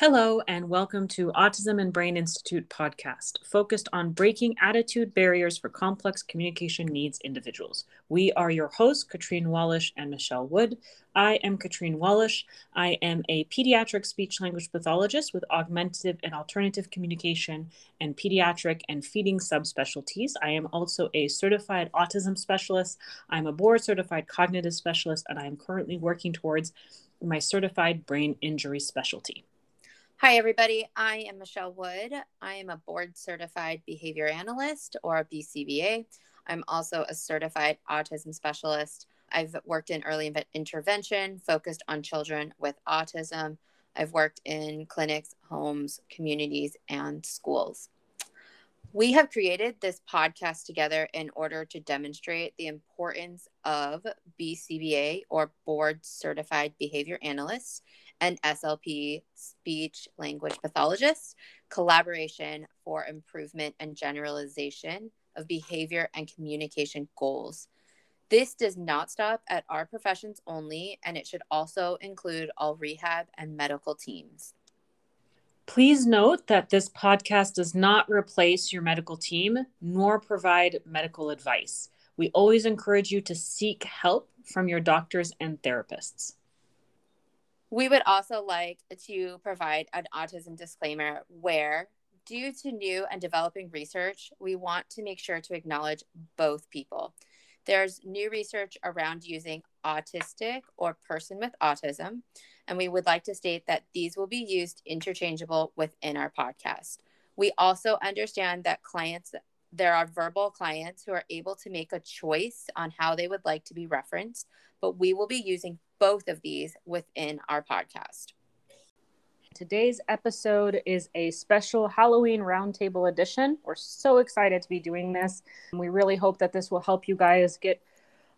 Hello, and welcome to Autism and Brain Institute podcast, focused on breaking attitude barriers for complex communication needs individuals. We are your hosts, Katrine Wallish and Michelle Wood. I am Katrine Wallish. I am a pediatric speech language pathologist with augmentative and alternative communication and pediatric and feeding subspecialties. I am also a certified autism specialist. I'm a board certified cognitive specialist, and I am currently working towards my certified brain injury specialty. Hi, everybody. I am Michelle Wood. I am a board certified behavior analyst or BCBA. I'm also a certified autism specialist. I've worked in early intervention focused on children with autism. I've worked in clinics, homes, communities, and schools. We have created this podcast together in order to demonstrate the importance of BCBA or board certified behavior analysts and SLP, speech language pathologist, collaboration for improvement and generalization of behavior and communication goals. This does not stop at our professions only, and it should also include all rehab and medical teams. Please note that this podcast does not replace your medical team nor provide medical advice. We always encourage you to seek help from your doctors and therapists. We would also like to provide an autism disclaimer where, due to new and developing research, we want to make sure to acknowledge both people. There's new research around using autistic or person with autism, and we would like to state that these will be used interchangeable within our podcast. We also understand that clients, there are verbal clients who are able to make a choice on how they would like to be referenced, but we will be using both of these within our podcast. Today's episode is a special Halloween Roundtable edition. We're so excited to be doing this. We really hope that this will help you guys get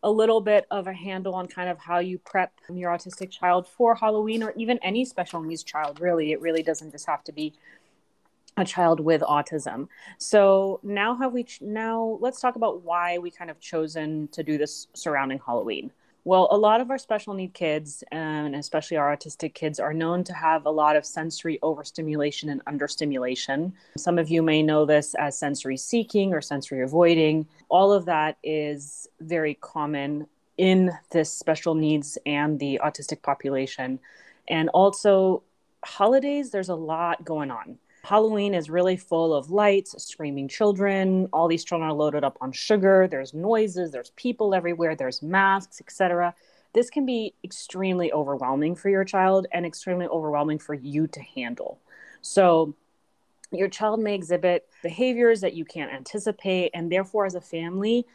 a little bit of a handle on kind of how you prep your autistic child for Halloween or even any special needs child. Really, it really doesn't just have to be a child with autism. So now have we ch- now let's talk about why we kind of chosen to do this surrounding Halloween. Well, a lot of our special need kids, and especially our autistic kids, are known to have a lot of sensory overstimulation and understimulation. Some of you may know this as sensory seeking or sensory avoiding. All of that is very common in this special needs and the autistic population. And also, holidays, there's a lot going on. Halloween is really full of lights, screaming children. All these children are loaded up on sugar. There's noises, there's people everywhere, there's masks, etc. This can be extremely overwhelming for your child and extremely overwhelming for you to handle. So, your child may exhibit behaviors that you can't anticipate, and therefore, as a family,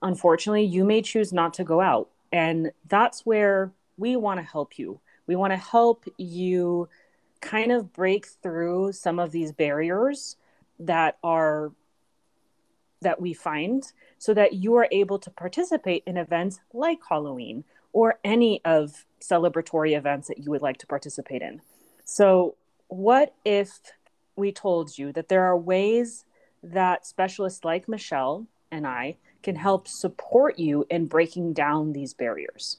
unfortunately, you may choose not to go out. And that's where we want to help you. We want to help you kind of break through some of these barriers that are that we find so that you are able to participate in events like Halloween or any of celebratory events that you would like to participate in. So, what if we told you that there are ways that specialists like Michelle and I can help support you in breaking down these barriers?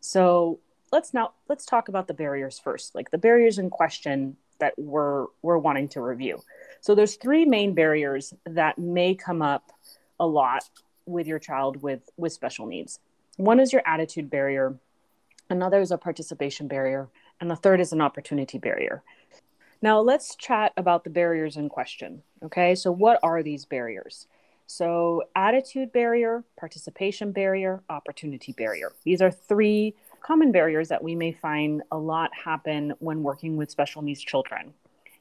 So, let's now let's talk about the barriers first like the barriers in question that we're we're wanting to review. So there's three main barriers that may come up a lot with your child with with special needs. One is your attitude barrier another is a participation barrier and the third is an opportunity barrier. Now let's chat about the barriers in question okay? So what are these barriers? So attitude barrier participation barrier opportunity barrier. These are three common barriers that we may find a lot happen when working with special needs children.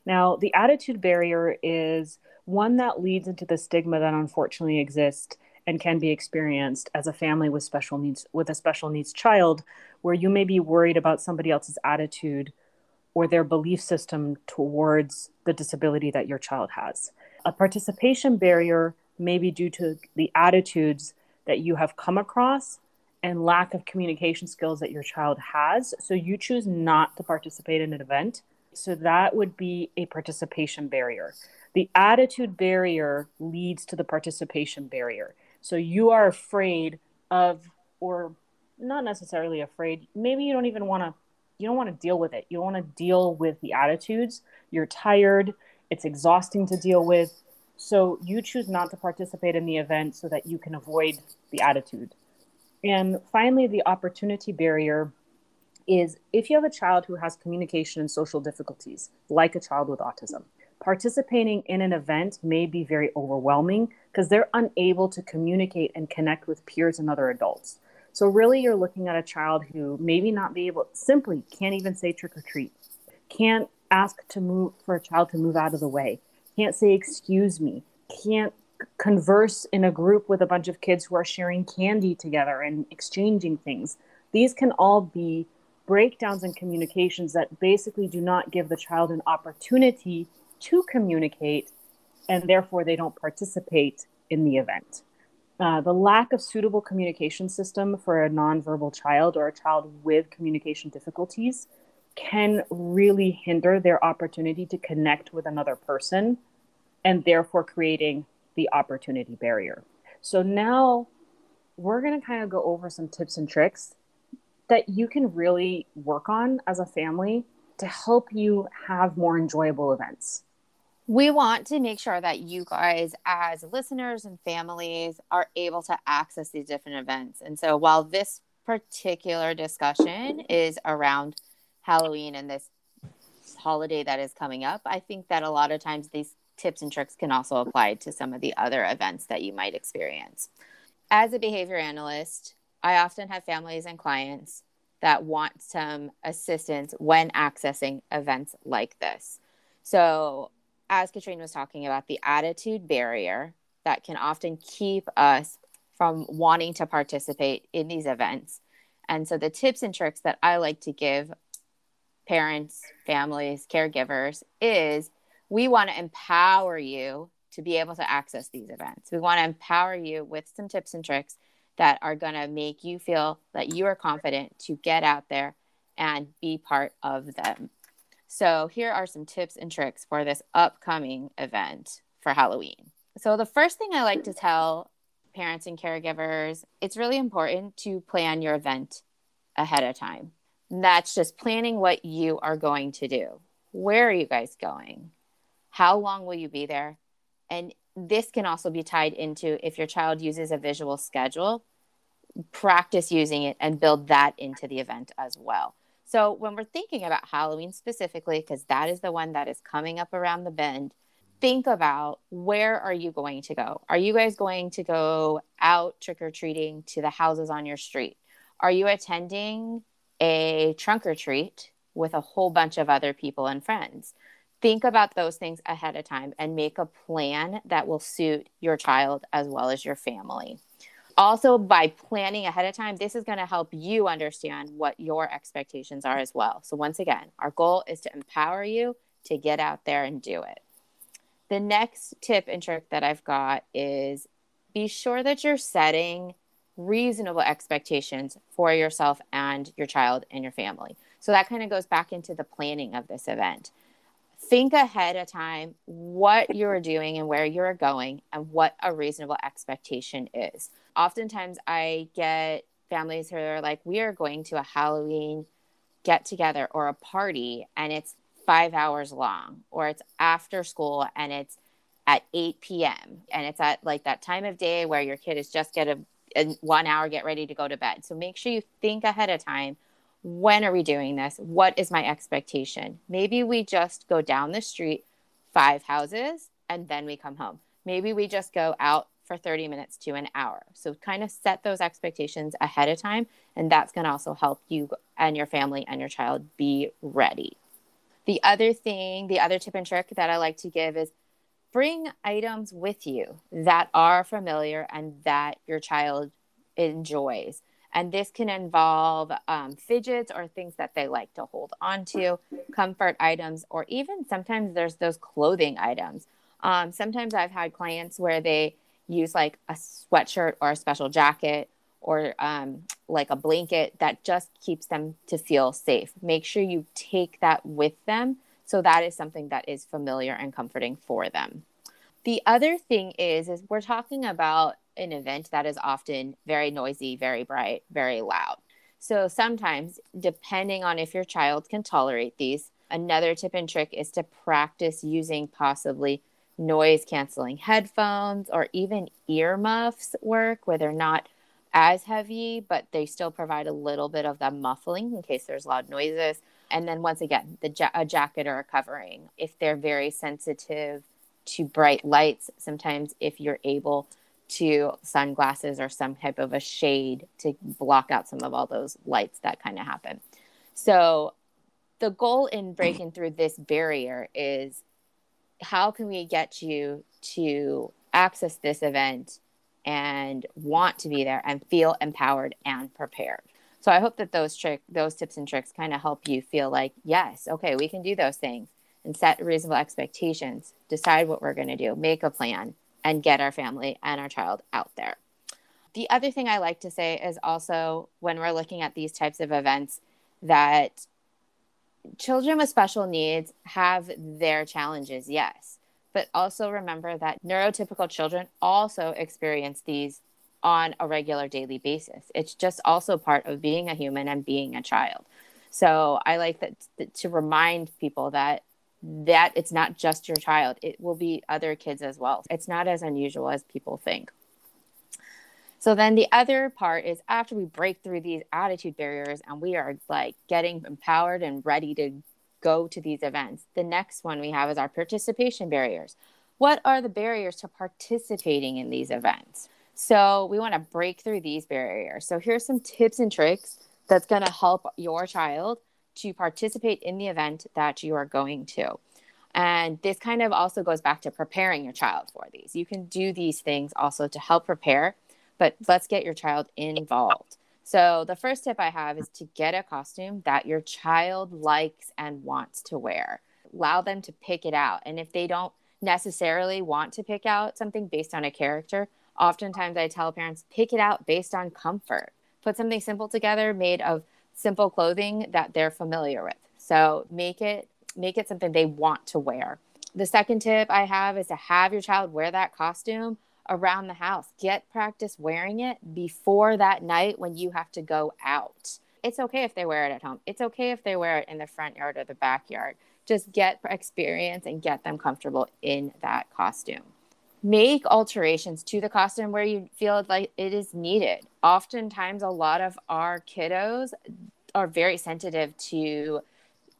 Now, the attitude barrier is one that leads into the stigma that unfortunately exists and can be experienced as a family with special needs with a special needs child where you may be worried about somebody else's attitude or their belief system towards the disability that your child has. A participation barrier may be due to the attitudes that you have come across and lack of communication skills that your child has. So you choose not to participate in an event. So that would be a participation barrier. The attitude barrier leads to the participation barrier. So you are afraid of, or not necessarily afraid, maybe you don't even want to you don't want to deal with it. You don't want to deal with the attitudes. You're tired. It's exhausting to deal with. So you choose not to participate in the event so that you can avoid the attitude. And finally, the opportunity barrier is if you have a child who has communication and social difficulties, like a child with autism, participating in an event may be very overwhelming because they're unable to communicate and connect with peers and other adults. So, really, you're looking at a child who maybe not be able, simply can't even say trick or treat, can't ask to move for a child to move out of the way, can't say excuse me, can't converse in a group with a bunch of kids who are sharing candy together and exchanging things. These can all be breakdowns in communications that basically do not give the child an opportunity to communicate and therefore they don't participate in the event. Uh, the lack of suitable communication system for a nonverbal child or a child with communication difficulties can really hinder their opportunity to connect with another person and therefore creating the opportunity barrier. So now we're going to kind of go over some tips and tricks that you can really work on as a family to help you have more enjoyable events we want to make sure that you guys as listeners and families are able to access these different events and so while this particular discussion is around halloween and this holiday that is coming up i think that a lot of times these tips and tricks can also apply to some of the other events that you might experience as a behavior analyst i often have families and clients that want some assistance when accessing events like this so as Katrine was talking about, the attitude barrier that can often keep us from wanting to participate in these events. And so, the tips and tricks that I like to give parents, families, caregivers is we want to empower you to be able to access these events. We want to empower you with some tips and tricks that are going to make you feel that you are confident to get out there and be part of them. So, here are some tips and tricks for this upcoming event for Halloween. So, the first thing I like to tell parents and caregivers, it's really important to plan your event ahead of time. That's just planning what you are going to do. Where are you guys going? How long will you be there? And this can also be tied into if your child uses a visual schedule, practice using it and build that into the event as well. So when we're thinking about Halloween specifically, because that is the one that is coming up around the bend, think about where are you going to go? Are you guys going to go out trick or treating to the houses on your street? Are you attending a trunk or treat with a whole bunch of other people and friends? Think about those things ahead of time and make a plan that will suit your child as well as your family. Also by planning ahead of time this is going to help you understand what your expectations are as well. So once again our goal is to empower you to get out there and do it. The next tip and trick that i've got is be sure that you're setting reasonable expectations for yourself and your child and your family. So that kind of goes back into the planning of this event think ahead of time what you're doing and where you're going and what a reasonable expectation is oftentimes I get families who are like, we are going to a Halloween get together or a party and it's five hours long, or it's after school and it's at 8 p.m. and it's at like that time of day where your kid is just get a, a one hour get ready to go to bed. So make sure you think ahead of time. When are we doing this? What is my expectation? Maybe we just go down the street five houses and then we come home. Maybe we just go out for 30 minutes to an hour. So kind of set those expectations ahead of time, and that's going to also help you and your family and your child be ready. The other thing, the other tip and trick that I like to give is bring items with you that are familiar and that your child enjoys. And this can involve um, fidgets or things that they like to hold onto, comfort items, or even sometimes there's those clothing items. Um, sometimes I've had clients where they use like a sweatshirt or a special jacket or um, like a blanket that just keeps them to feel safe. Make sure you take that with them so that is something that is familiar and comforting for them. The other thing is is we're talking about an event that is often very noisy, very bright, very loud. So sometimes, depending on if your child can tolerate these, another tip and trick is to practice using possibly noise canceling headphones or even earmuffs work where they're not as heavy, but they still provide a little bit of that muffling in case there's loud noises. And then once again, the ja- a jacket or a covering. If they're very sensitive to bright lights, sometimes if you're able to sunglasses or some type of a shade to block out some of all those lights that kind of happen. So the goal in breaking through this barrier is how can we get you to access this event and want to be there and feel empowered and prepared. So I hope that those trick those tips and tricks kind of help you feel like, yes, okay, we can do those things and set reasonable expectations, decide what we're going to do, make a plan and get our family and our child out there. The other thing I like to say is also when we're looking at these types of events that children with special needs have their challenges, yes but also remember that neurotypical children also experience these on a regular daily basis. It's just also part of being a human and being a child. So I like that to remind people that that it's not just your child it will be other kids as well it's not as unusual as people think so then the other part is after we break through these attitude barriers and we are like getting empowered and ready to go to these events. The next one we have is our participation barriers. What are the barriers to participating in these events? So we want to break through these barriers. So here's some tips and tricks that's going to help your child to participate in the event that you are going to. And this kind of also goes back to preparing your child for these. You can do these things also to help prepare, but let's get your child involved. So, the first tip I have is to get a costume that your child likes and wants to wear. Allow them to pick it out. And if they don't necessarily want to pick out something based on a character, oftentimes I tell parents pick it out based on comfort. Put something simple together made of simple clothing that they're familiar with. So, make it make it something they want to wear. The second tip I have is to have your child wear that costume around the house. Get practice wearing it before that night when you have to go out. It's okay if they wear it at home. It's okay if they wear it in the front yard or the backyard. Just get experience and get them comfortable in that costume. Make alterations to the costume where you feel like it is needed. Oftentimes, a lot of our kiddos are very sensitive to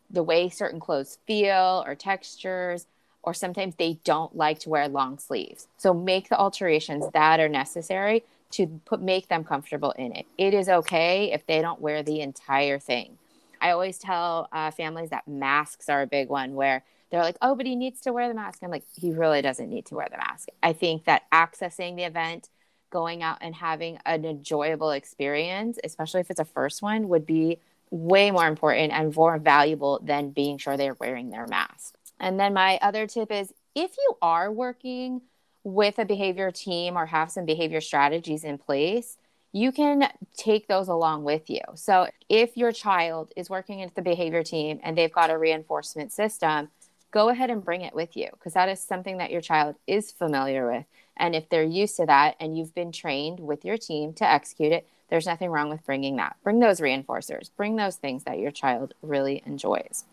the way certain clothes feel or textures or sometimes they don't like to wear long sleeves. So make the alterations that are necessary to put make them comfortable in it. It is okay if they don't wear the entire thing. I always tell uh, families that masks are a big one where they're like, "Oh, but he needs to wear the mask." I'm like, "He really doesn't need to wear the mask." I think that accessing the event, going out and having an enjoyable experience, especially if it's a first one, would be way more important and more valuable than being sure they're wearing their mask. And then my other tip is if you are working with a behavior team or have some behavior strategies in place, you can take those along with you. So if your child is working with the behavior team and they've got a reinforcement system, go ahead and bring it with you because that is something that your child is familiar with. And if they're used to that and you've been trained with your team to execute it, there's nothing wrong with bringing that. Bring those reinforcers, bring those things that your child really enjoys.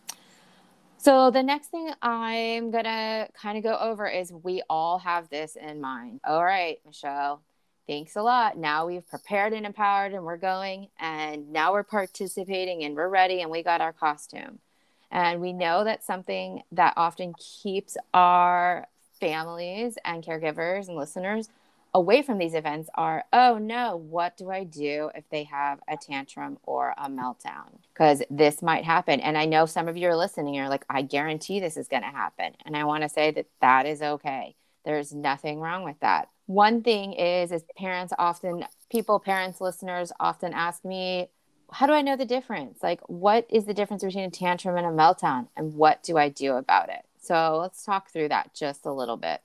So the next thing I'm going to kind of go over is we all have this in mind. All right, Michelle, thanks a lot. Now we've prepared and empowered and we're going and now we're participating and we're ready and we got our costume. And we know that something that often keeps our families and caregivers and listeners away from these events are oh no, what do I do if they have a tantrum or a meltdown? Because this might happen. And I know some of you are listening, you're like, I guarantee this is going to happen. And I want to say that that is okay. There's nothing wrong with that. One thing is, is parents often, people, parents, listeners often ask me, how do I know the difference? Like, what is the difference between a tantrum and a meltdown? And what do I do about it? So let's talk through that just a little bit.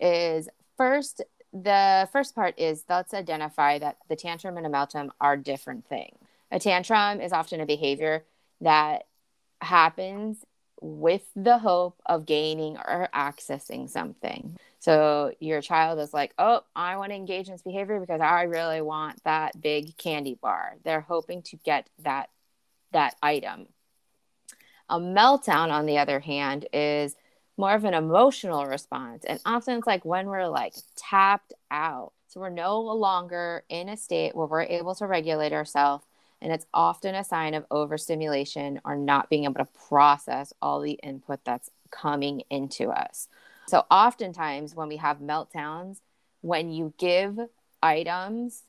Is first, the first part is let's identify that the tantrum and a meltdown are different things. A tantrum is often a behavior that happens with the hope of gaining or accessing something. So your child is like, oh, I want to engage in this behavior because I really want that big candy bar. They're hoping to get that that item. A meltdown, on the other hand, is more of an emotional response. And often it's like when we're like tapped out. So we're no longer in a state where we're able to regulate ourselves. And it's often a sign of overstimulation or not being able to process all the input that's coming into us. So oftentimes when we have meltdowns, when you give items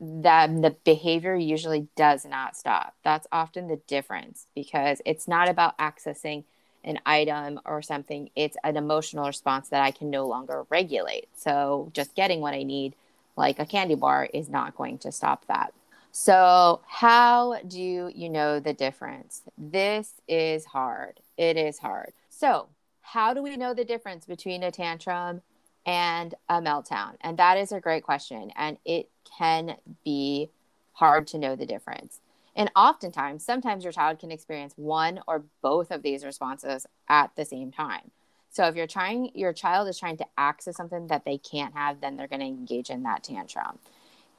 then the behavior usually does not stop. That's often the difference because it's not about accessing an item or something, it's an emotional response that I can no longer regulate. So just getting what I need, like a candy bar, is not going to stop that. So, how do you know the difference? This is hard. It is hard. So, how do we know the difference between a tantrum and a meltdown? And that is a great question. And it can be hard to know the difference. And oftentimes, sometimes your child can experience one or both of these responses at the same time. So if you're trying, your child is trying to access something that they can't have, then they're going to engage in that tantrum.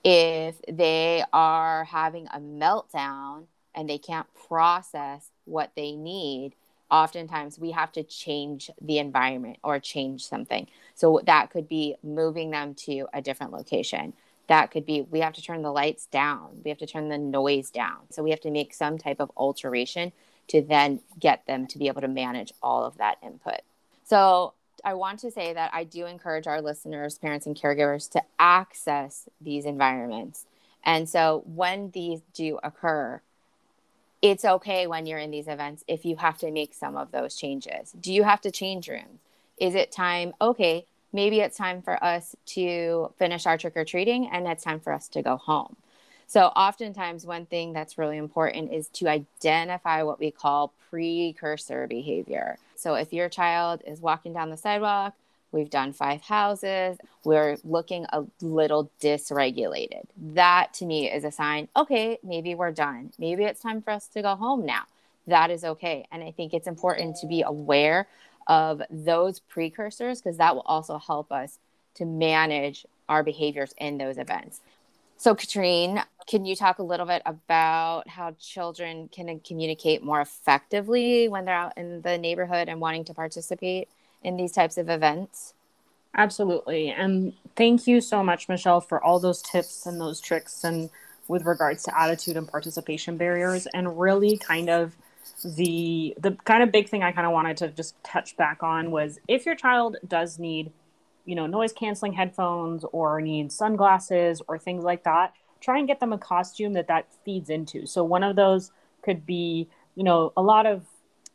If they are having a meltdown and they can't process what they need, oftentimes we have to change the environment or change something. So that could be moving them to a different location. That could be we have to turn the lights down. We have to turn the noise down. So we have to make some type of alteration to then get them to be able to manage all of that input. So i want to say that i do encourage our listeners parents and caregivers to access these environments. And so when these do occur it's okay when you're in these events if you have to make some of those changes do you have to change rooms is it time okay maybe it's time for us to finish our trick or treating and it's time for us to go home. So, oftentimes, one thing that's really important is to identify what we call precursor behavior. So, if your child is walking down the sidewalk, we've done five houses, we're looking a little dysregulated. That to me is a sign okay, maybe we're done. Maybe it's time for us to go home now. That is okay. And I think it's important to be aware of those precursors because that will also help us to manage our behaviors in those events. So, Katrine, can you talk a little bit about how children can communicate more effectively when they're out in the neighborhood and wanting to participate in these types of events? Absolutely. And thank you so much, Michelle, for all those tips and those tricks and with regards to attitude and participation barriers and really kind of the the kind of big thing I kind of wanted to just touch back on was if your child does need, you know, noise canceling headphones or needs sunglasses or things like that, try and get them a costume that that feeds into. So one of those could be, you know, a lot of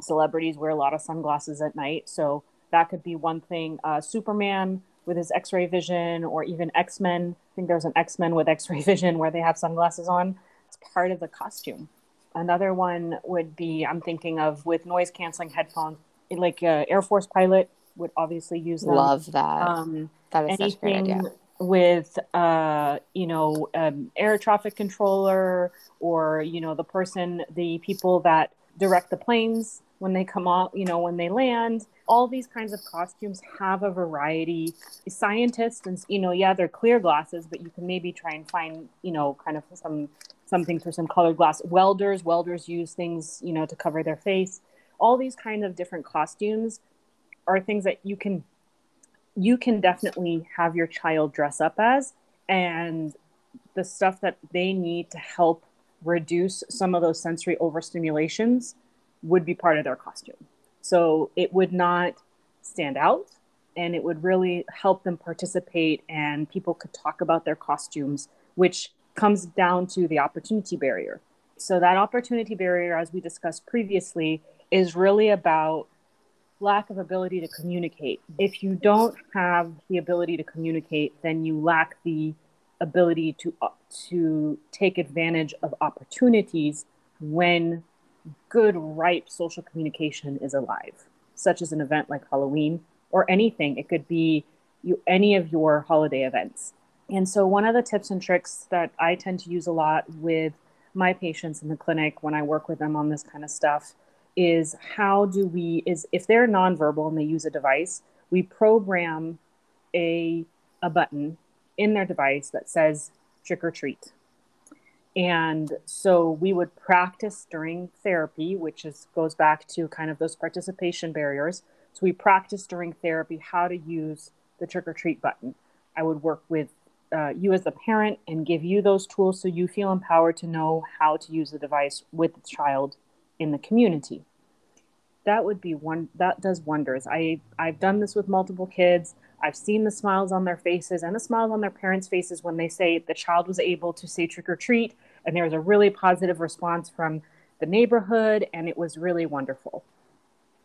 celebrities wear a lot of sunglasses at night, so that could be one thing. Uh, Superman with his X-ray vision, or even X-Men. I think there's an X-Men with X-ray vision where they have sunglasses on. It's part of the costume. Another one would be I'm thinking of with noise canceling headphones, like uh, Air Force pilot would obviously use them. Love that. Um, that is such a great idea. With uh, you know, um, air traffic controller, or you know, the person, the people that direct the planes when they come off, you know, when they land. All these kinds of costumes have a variety. Scientists and you know, yeah, they're clear glasses, but you can maybe try and find, you know, kind of some something for some colored glass. Welders, welders use things, you know, to cover their face. All these kind of different costumes are things that you can you can definitely have your child dress up as and the stuff that they need to help reduce some of those sensory overstimulations would be part of their costume. So it would not stand out and it would really help them participate and people could talk about their costumes, which comes down to the opportunity barrier. So, that opportunity barrier, as we discussed previously, is really about lack of ability to communicate. If you don't have the ability to communicate, then you lack the ability to uh, to take advantage of opportunities when good ripe social communication is alive, such as an event like Halloween or anything. It could be you any of your holiday events. And so, one of the tips and tricks that I tend to use a lot with my patients in the clinic when I work with them on this kind of stuff is how do we is if they're nonverbal and they use a device, we program a a button in their device that says trick or treat. And so we would practice during therapy, which is goes back to kind of those participation barriers. So we practice during therapy how to use the trick or treat button. I would work with uh, you as the parent and give you those tools so you feel empowered to know how to use the device with the child in the community. That would be one that does wonders. I I've done this with multiple kids. I've seen the smiles on their faces and the smiles on their parents' faces when they say the child was able to say trick or treat, and there was a really positive response from the neighborhood, and it was really wonderful.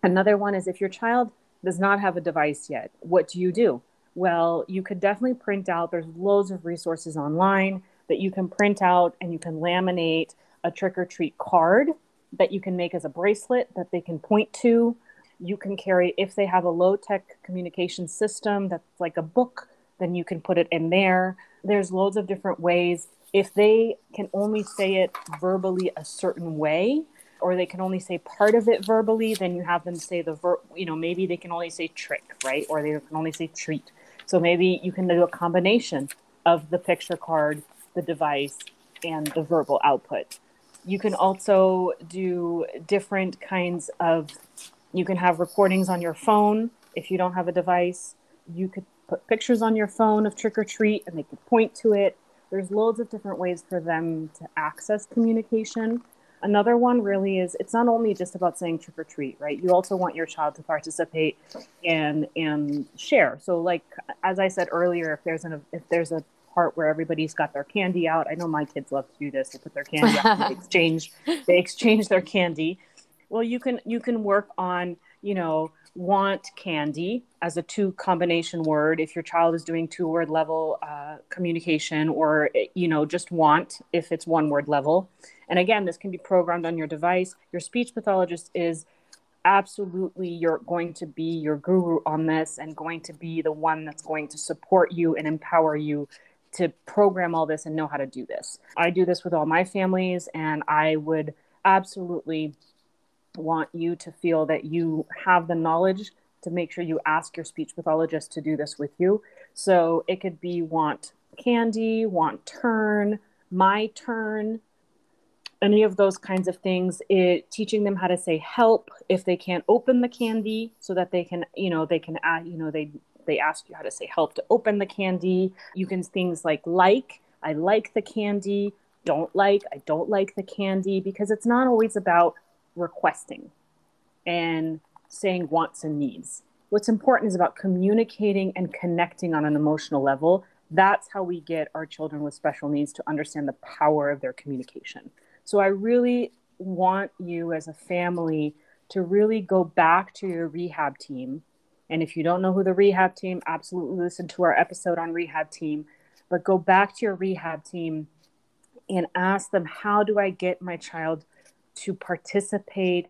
Another one is if your child does not have a device yet, what do you do? Well, you could definitely print out, there's loads of resources online that you can print out and you can laminate a trick or treat card that you can make as a bracelet that they can point to you can carry if they have a low tech communication system that's like a book then you can put it in there there's loads of different ways if they can only say it verbally a certain way or they can only say part of it verbally then you have them say the ver you know maybe they can only say trick right or they can only say treat so maybe you can do a combination of the picture card the device and the verbal output you can also do different kinds of you can have recordings on your phone if you don't have a device. You could put pictures on your phone of trick or treat and they could point to it. There's loads of different ways for them to access communication. Another one really is it's not only just about saying trick or treat, right? You also want your child to participate and and share. So like as I said earlier, if there's an if there's a part where everybody's got their candy out, I know my kids love to do this. They put their candy out, they exchange they exchange their candy well you can you can work on you know want candy as a two combination word. If your child is doing two word level uh, communication or you know just want if it's one word level. And again this can be programmed on your device. Your speech pathologist is absolutely you're going to be your guru on this and going to be the one that's going to support you and empower you to program all this and know how to do this. I do this with all my families and i would absolutely want you to feel that you have the knowledge to make sure you ask your speech pathologist to do this with you. So it could be want candy, want turn, my turn, any of those kinds of things. It teaching them how to say help if they can't open the candy, so that they can, you know, they can add, you know, they they ask you how to say help to open the candy. You can things like like, I like the candy, don't like, I don't like the candy, because it's not always about requesting and saying wants and needs. What's important is about communicating and connecting on an emotional level. That's how we get our children with special needs to understand the power of their communication. So I really want you as a family to really go back to your rehab team. And if you don't know who the rehab team, absolutely listen to our episode on rehab team. But go back to your rehab team and ask them, how do I get my child to participate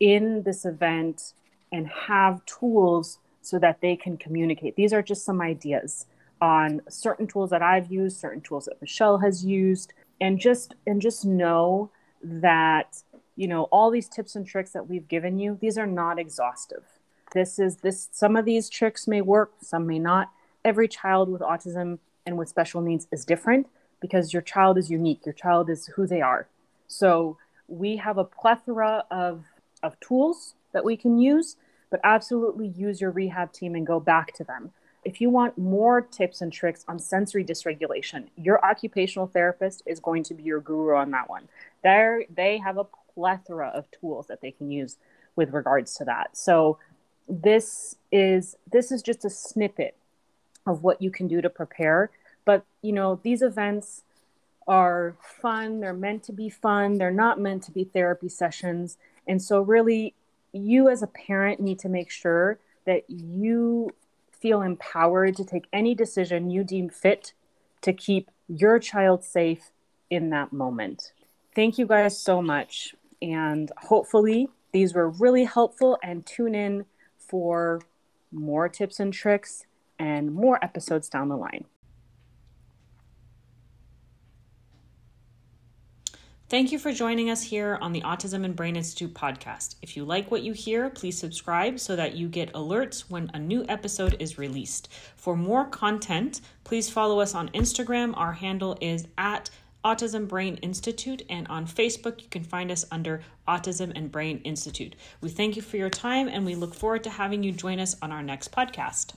in this event and have tools so that they can communicate. These are just some ideas on certain tools that I've used, certain tools that Michelle has used, and just and just know that you know all these tips and tricks that we've given you, these are not exhaustive. This is this some of these tricks may work, some may not. Every child with autism and with special needs is different because your child is unique. Your child is who they are. So we have a plethora of, of tools that we can use, but absolutely use your rehab team and go back to them. If you want more tips and tricks on sensory dysregulation, your occupational therapist is going to be your guru on that one. There, they have a plethora of tools that they can use with regards to that. So this is this is just a snippet of what you can do to prepare. But you know, these events are fun. They're meant to be fun. They're not meant to be therapy sessions. And so, really, you as a parent need to make sure that you feel empowered to take any decision you deem fit to keep your child safe in that moment. Thank you guys so much. And hopefully, these were really helpful. And tune in for more tips and tricks and more episodes down the line. Thank you for joining us here on the Autism and Brain Institute podcast. If you like what you hear, please subscribe so that you get alerts when a new episode is released. For more content, please follow us on Instagram. Our handle is at Autism Brain Institute, and on Facebook, you can find us under Autism and Brain Institute. We thank you for your time and we look forward to having you join us on our next podcast.